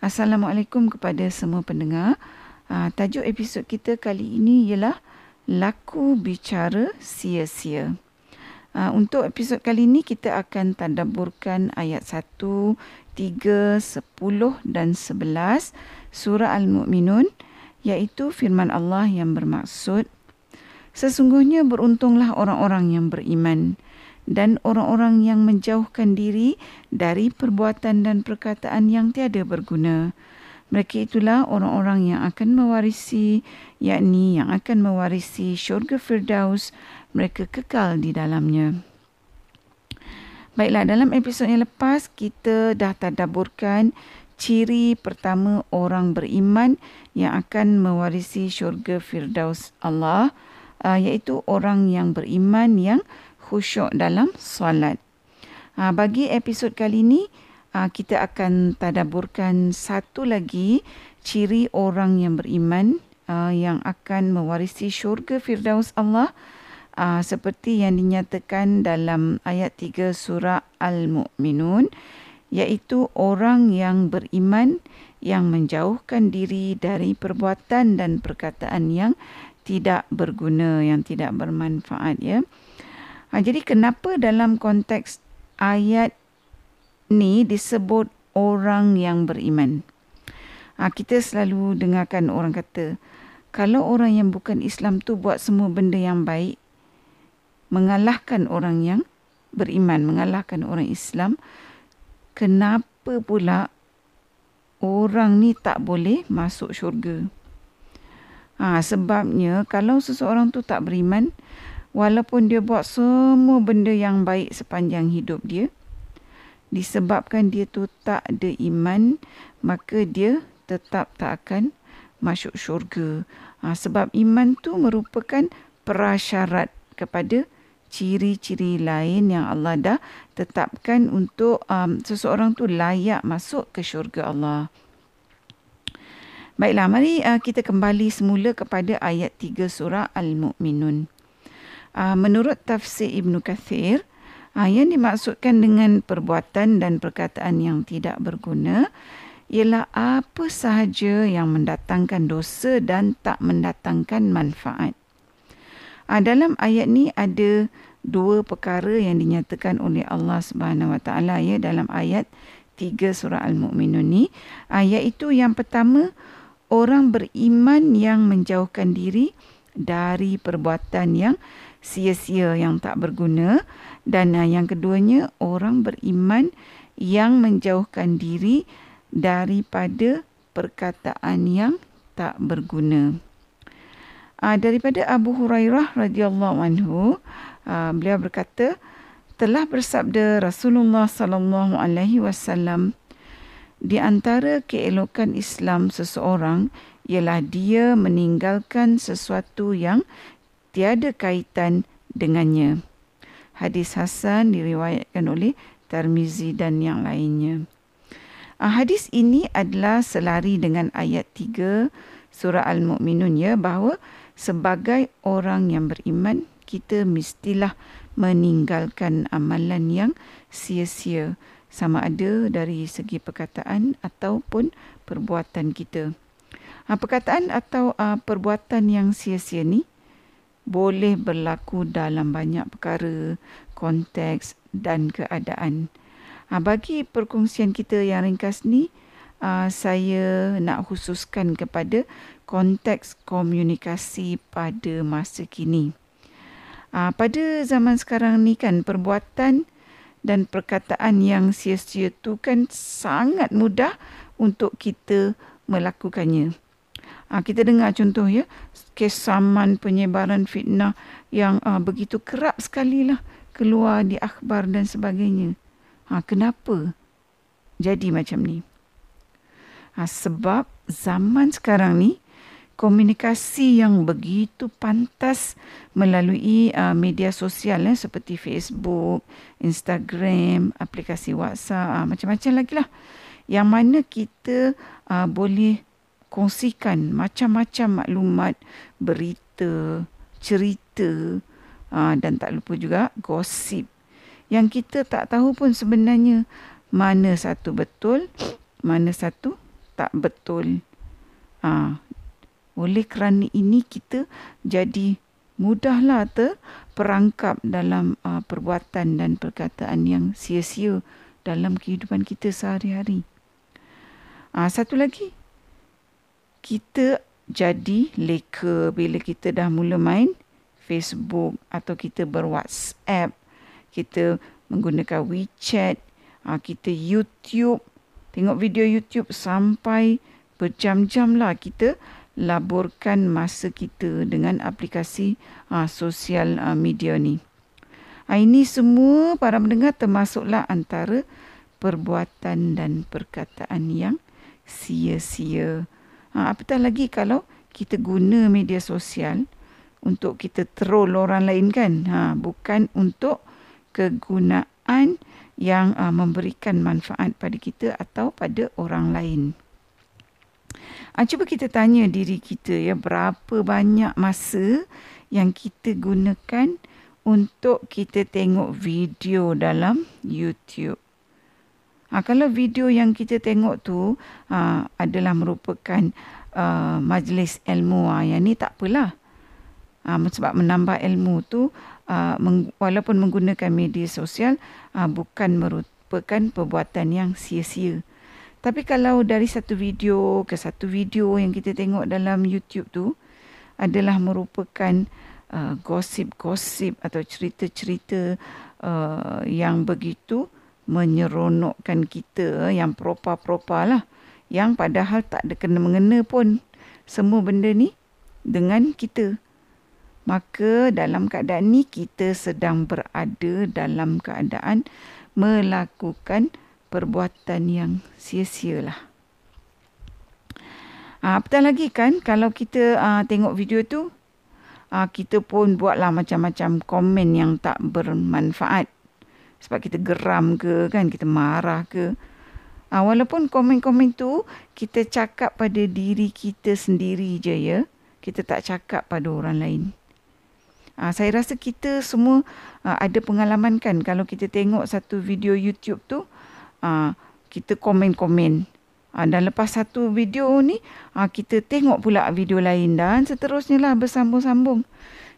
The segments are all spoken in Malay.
Assalamualaikum kepada semua pendengar. Uh, tajuk episod kita kali ini ialah Laku Bicara Sia-Sia. Uh, untuk episod kali ini kita akan tadaburkan ayat 1, 3, 10 dan 11 surah Al-Mu'minun iaitu firman Allah yang bermaksud Sesungguhnya beruntunglah orang-orang yang beriman dan orang-orang yang menjauhkan diri dari perbuatan dan perkataan yang tiada berguna. Mereka itulah orang-orang yang akan mewarisi, yakni yang akan mewarisi syurga Firdaus, mereka kekal di dalamnya. Baiklah, dalam episod yang lepas, kita dah tadaburkan ciri pertama orang beriman yang akan mewarisi syurga Firdaus Allah, uh, iaitu orang yang beriman yang khusyuk dalam solat. Uh, bagi episod kali ini, uh, kita akan tadaburkan satu lagi ciri orang yang beriman uh, yang akan mewarisi syurga Firdaus Allah uh, seperti yang dinyatakan dalam ayat 3 surah Al-Mu'minun iaitu orang yang beriman yang menjauhkan diri dari perbuatan dan perkataan yang tidak berguna yang tidak bermanfaat ya. Ha, jadi kenapa dalam konteks ayat ni disebut orang yang beriman. Ha, kita selalu dengarkan orang kata, kalau orang yang bukan Islam tu buat semua benda yang baik, mengalahkan orang yang beriman, mengalahkan orang Islam, kenapa pula orang ni tak boleh masuk syurga? Ha, sebabnya kalau seseorang tu tak beriman, walaupun dia buat semua benda yang baik sepanjang hidup dia, disebabkan dia tu tak ada iman maka dia tetap tak akan masuk syurga ha, sebab iman tu merupakan prasyarat kepada ciri-ciri lain yang Allah dah tetapkan untuk um, seseorang tu layak masuk ke syurga Allah. Baiklah, mari uh, kita kembali semula kepada ayat 3 surah Al-Mu'minun. Uh, menurut tafsir Ibn Kathir, Ha, yang dimaksudkan dengan perbuatan dan perkataan yang tidak berguna ialah apa sahaja yang mendatangkan dosa dan tak mendatangkan manfaat. Ha, dalam ayat ni ada dua perkara yang dinyatakan oleh Allah Subhanahu Wa Taala ya dalam ayat 3 surah Al-Mu'minun ni ha, iaitu yang pertama orang beriman yang menjauhkan diri dari perbuatan yang sia-sia yang tak berguna dan uh, yang keduanya orang beriman yang menjauhkan diri daripada perkataan yang tak berguna. Uh, daripada Abu Hurairah radhiyallahu anhu uh, beliau berkata telah bersabda Rasulullah sallallahu alaihi wasallam di antara keelokan Islam seseorang ialah dia meninggalkan sesuatu yang tiada kaitan dengannya. Hadis Hasan diriwayatkan oleh Tarmizi dan yang lainnya. Ah, hadis ini adalah selari dengan ayat 3 surah Al-Mu'minun ya bahawa sebagai orang yang beriman kita mestilah meninggalkan amalan yang sia-sia sama ada dari segi perkataan ataupun perbuatan kita. Ha, perkataan atau uh, perbuatan yang sia-sia ni boleh berlaku dalam banyak perkara, konteks dan keadaan. Ha, bagi perkongsian kita yang ringkas ni, uh, saya nak khususkan kepada konteks komunikasi pada masa kini. Uh, pada zaman sekarang ni kan perbuatan dan perkataan yang sia-sia tu kan sangat mudah untuk kita melakukannya. Ha, kita dengar contoh ya, kesaman penyebaran fitnah yang uh, begitu kerap sekali lah keluar di akhbar dan sebagainya. Ha, kenapa jadi macam ni? Ha, sebab zaman sekarang ni, komunikasi yang begitu pantas melalui uh, media sosial eh, seperti Facebook, Instagram, aplikasi WhatsApp, uh, macam-macam lagi lah. Yang mana kita uh, boleh kongsikan macam-macam maklumat, berita, cerita uh, dan tak lupa juga gosip yang kita tak tahu pun sebenarnya mana satu betul, mana satu tak betul. Ha, oleh kerana ini kita jadi mudahlah terperangkap dalam uh, perbuatan dan perkataan yang sia-sia dalam kehidupan kita sehari-hari. Uh, satu lagi, kita jadi leka bila kita dah mula main Facebook atau kita berWhatsApp, kita menggunakan WeChat, uh, kita YouTube, tengok video YouTube sampai berjam-jam lah kita laburkan masa kita dengan aplikasi uh, sosial uh, media ni. Ini semua para pendengar termasuklah antara perbuatan dan perkataan yang sia-sia. Uh, apatah lagi kalau kita guna media sosial untuk kita troll orang lain kan. Ha, bukan untuk kegunaan yang uh, memberikan manfaat pada kita atau pada orang lain. Ha, cuba kita tanya diri kita ya berapa banyak masa yang kita gunakan untuk kita tengok video dalam YouTube. Ha, kalau video yang kita tengok tu ha, adalah merupakan uh, majlis ilmu, ha, yang ni tak apalah. Ha, sebab menambah ilmu tu uh, meng, walaupun menggunakan media sosial uh, bukan merupakan perbuatan yang sia-sia. Tapi kalau dari satu video ke satu video yang kita tengok dalam YouTube tu adalah merupakan uh, gosip-gosip atau cerita-cerita uh, yang begitu menyeronokkan kita yang propa-propa lah yang padahal tak ada kena-mengena pun semua benda ni dengan kita. Maka dalam keadaan ni kita sedang berada dalam keadaan melakukan perbuatan yang sia-sia lah. Uh, betul lagi kan kalau kita uh, tengok video tu uh, kita pun buatlah macam-macam komen yang tak bermanfaat. Sebab kita geram ke kan kita marah ke. Uh, walaupun komen-komen tu kita cakap pada diri kita sendiri je ya. Kita tak cakap pada orang lain. Uh, saya rasa kita semua uh, ada pengalaman kan kalau kita tengok satu video YouTube tu uh, kita komen-komen. Uh, dan lepas satu video ni, uh, kita tengok pula video lain dan seterusnya lah bersambung-sambung.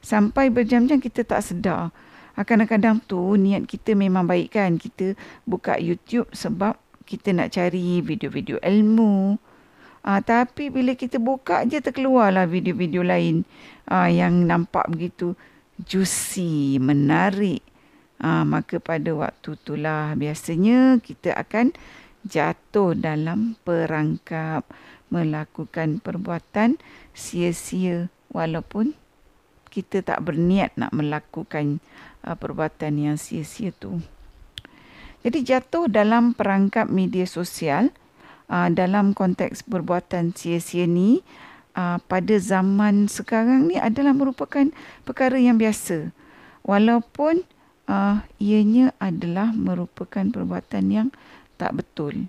Sampai berjam-jam kita tak sedar. Uh, kadang-kadang tu niat kita memang baik kan. Kita buka YouTube sebab kita nak cari video-video ilmu. Uh, tapi bila kita buka je terkeluarlah video-video lain uh, yang nampak begitu juicy, menarik. Ha, maka pada waktu itulah biasanya kita akan jatuh dalam perangkap melakukan perbuatan sia-sia walaupun kita tak berniat nak melakukan uh, perbuatan yang sia-sia tu. Jadi jatuh dalam perangkap media sosial uh, dalam konteks perbuatan sia-sia ni uh, pada zaman sekarang ni adalah merupakan perkara yang biasa. Walaupun uh, ianya adalah merupakan perbuatan yang tak betul.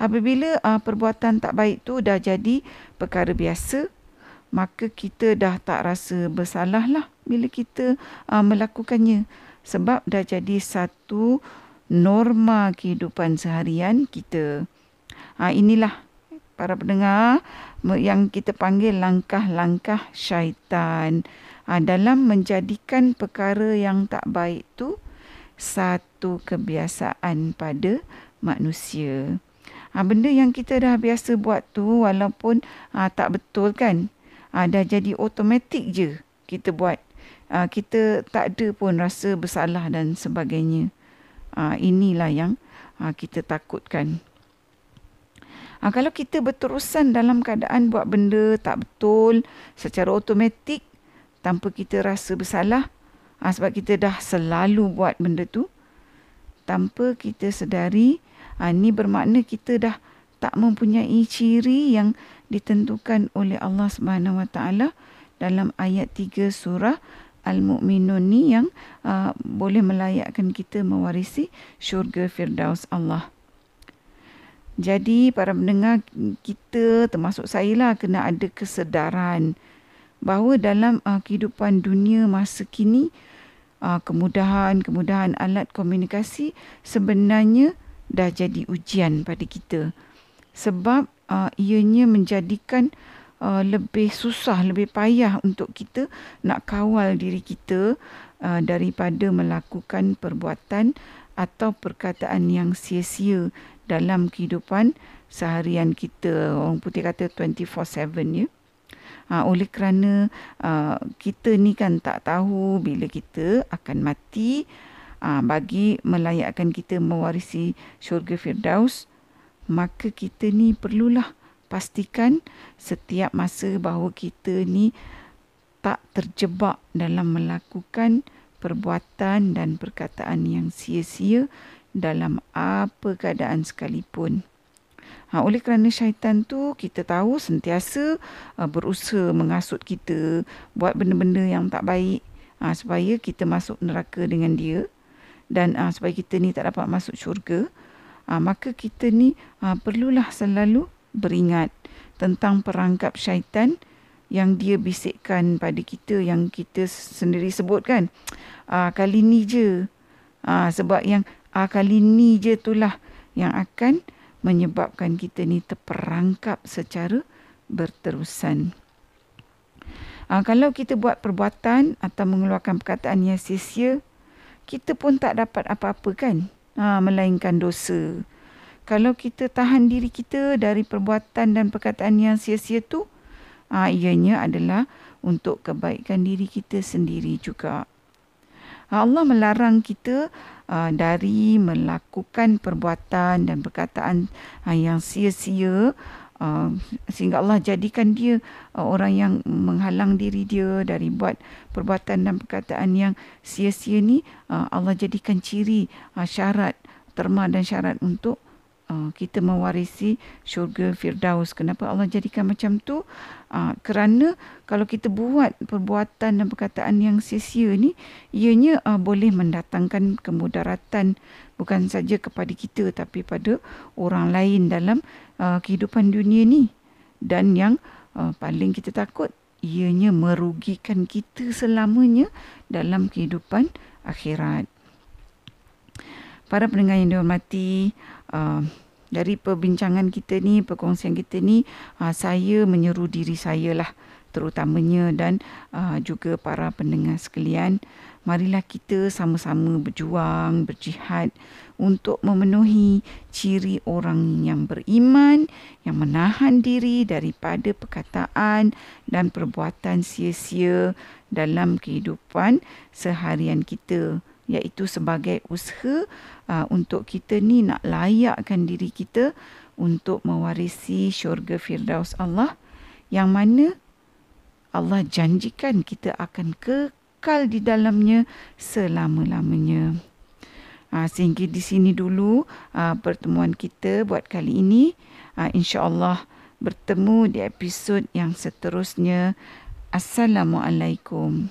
Apabila uh, perbuatan tak baik tu dah jadi perkara biasa, maka kita dah tak rasa bersalah lah bila kita uh, melakukannya. Sebab dah jadi satu norma kehidupan seharian kita. Uh, inilah para pendengar yang kita panggil langkah-langkah syaitan ha, dalam menjadikan perkara yang tak baik tu satu kebiasaan pada manusia. Ha, benda yang kita dah biasa buat tu walaupun ha, tak betul kan, ha, dah jadi automatik je kita buat. Ha, kita tak ada pun rasa bersalah dan sebagainya. Ha, inilah yang ha, kita takutkan. Ha, kalau kita berterusan dalam keadaan buat benda tak betul secara automatik, tanpa kita rasa bersalah ha, sebab kita dah selalu buat benda tu tanpa kita sedari ha, ni bermakna kita dah tak mempunyai ciri yang ditentukan oleh Allah Subhanahu Wa Taala dalam ayat 3 surah Al-Mu'minun ni yang uh, boleh melayakkan kita mewarisi syurga Firdaus Allah. Jadi para pendengar kita termasuk saya lah kena ada kesedaran bahawa dalam uh, kehidupan dunia masa kini uh, kemudahan-kemudahan alat komunikasi sebenarnya dah jadi ujian pada kita sebab uh, ianya menjadikan uh, lebih susah, lebih payah untuk kita nak kawal diri kita uh, daripada melakukan perbuatan atau perkataan yang sia-sia dalam kehidupan seharian kita. Orang putih kata 24/7 ya. Ha, oleh kerana uh, kita ni kan tak tahu bila kita akan mati uh, bagi melayakkan kita mewarisi syurga Firdaus maka kita ni perlulah pastikan setiap masa bahawa kita ni tak terjebak dalam melakukan perbuatan dan perkataan yang sia-sia dalam apa keadaan sekalipun. Ha, oleh kerana syaitan tu kita tahu sentiasa uh, berusaha mengasut kita buat benda-benda yang tak baik uh, supaya kita masuk neraka dengan dia dan uh, supaya kita ni tak dapat masuk syurga. Uh, maka kita ni uh, perlulah selalu beringat tentang perangkap syaitan yang dia bisikkan pada kita yang kita sendiri sebut kan. Uh, kali ni je. Uh, sebab yang uh, kali ni je itulah yang akan menyebabkan kita ni terperangkap secara berterusan. Ha, kalau kita buat perbuatan atau mengeluarkan perkataan yang sia-sia, kita pun tak dapat apa-apa kan? Ha, melainkan dosa. Kalau kita tahan diri kita dari perbuatan dan perkataan yang sia-sia tu, ha, ianya adalah untuk kebaikan diri kita sendiri juga. Ha, Allah melarang kita uh, dari melakukan perbuatan dan perkataan uh, yang sia-sia uh, sehingga Allah jadikan dia uh, orang yang menghalang diri dia dari buat perbuatan dan perkataan yang sia-sia ni uh, Allah jadikan ciri uh, syarat terma dan syarat untuk uh, kita mewarisi syurga Firdaus. Kenapa Allah jadikan macam tu? Uh, kerana kalau kita buat perbuatan dan perkataan yang sia-sia ni, ianya uh, boleh mendatangkan kemudaratan bukan saja kepada kita tapi pada orang lain dalam uh, kehidupan dunia ni. Dan yang uh, paling kita takut, ianya merugikan kita selamanya dalam kehidupan akhirat. Para pendengar yang dihormati, uh, dari perbincangan kita ni, perkongsian kita ni, uh, saya menyeru diri saya lah terutamanya dan uh, juga para pendengar sekalian. Marilah kita sama-sama berjuang, berjihad untuk memenuhi ciri orang yang beriman, yang menahan diri daripada perkataan dan perbuatan sia-sia dalam kehidupan seharian kita iaitu sebagai usaha uh, untuk kita ni nak layakkan diri kita untuk mewarisi syurga Firdaus Allah yang mana Allah janjikan kita akan kekal di dalamnya selama-lamanya. Uh, sehingga di sini dulu uh, pertemuan kita buat kali ini. Uh, InsyaAllah bertemu di episod yang seterusnya. Assalamualaikum.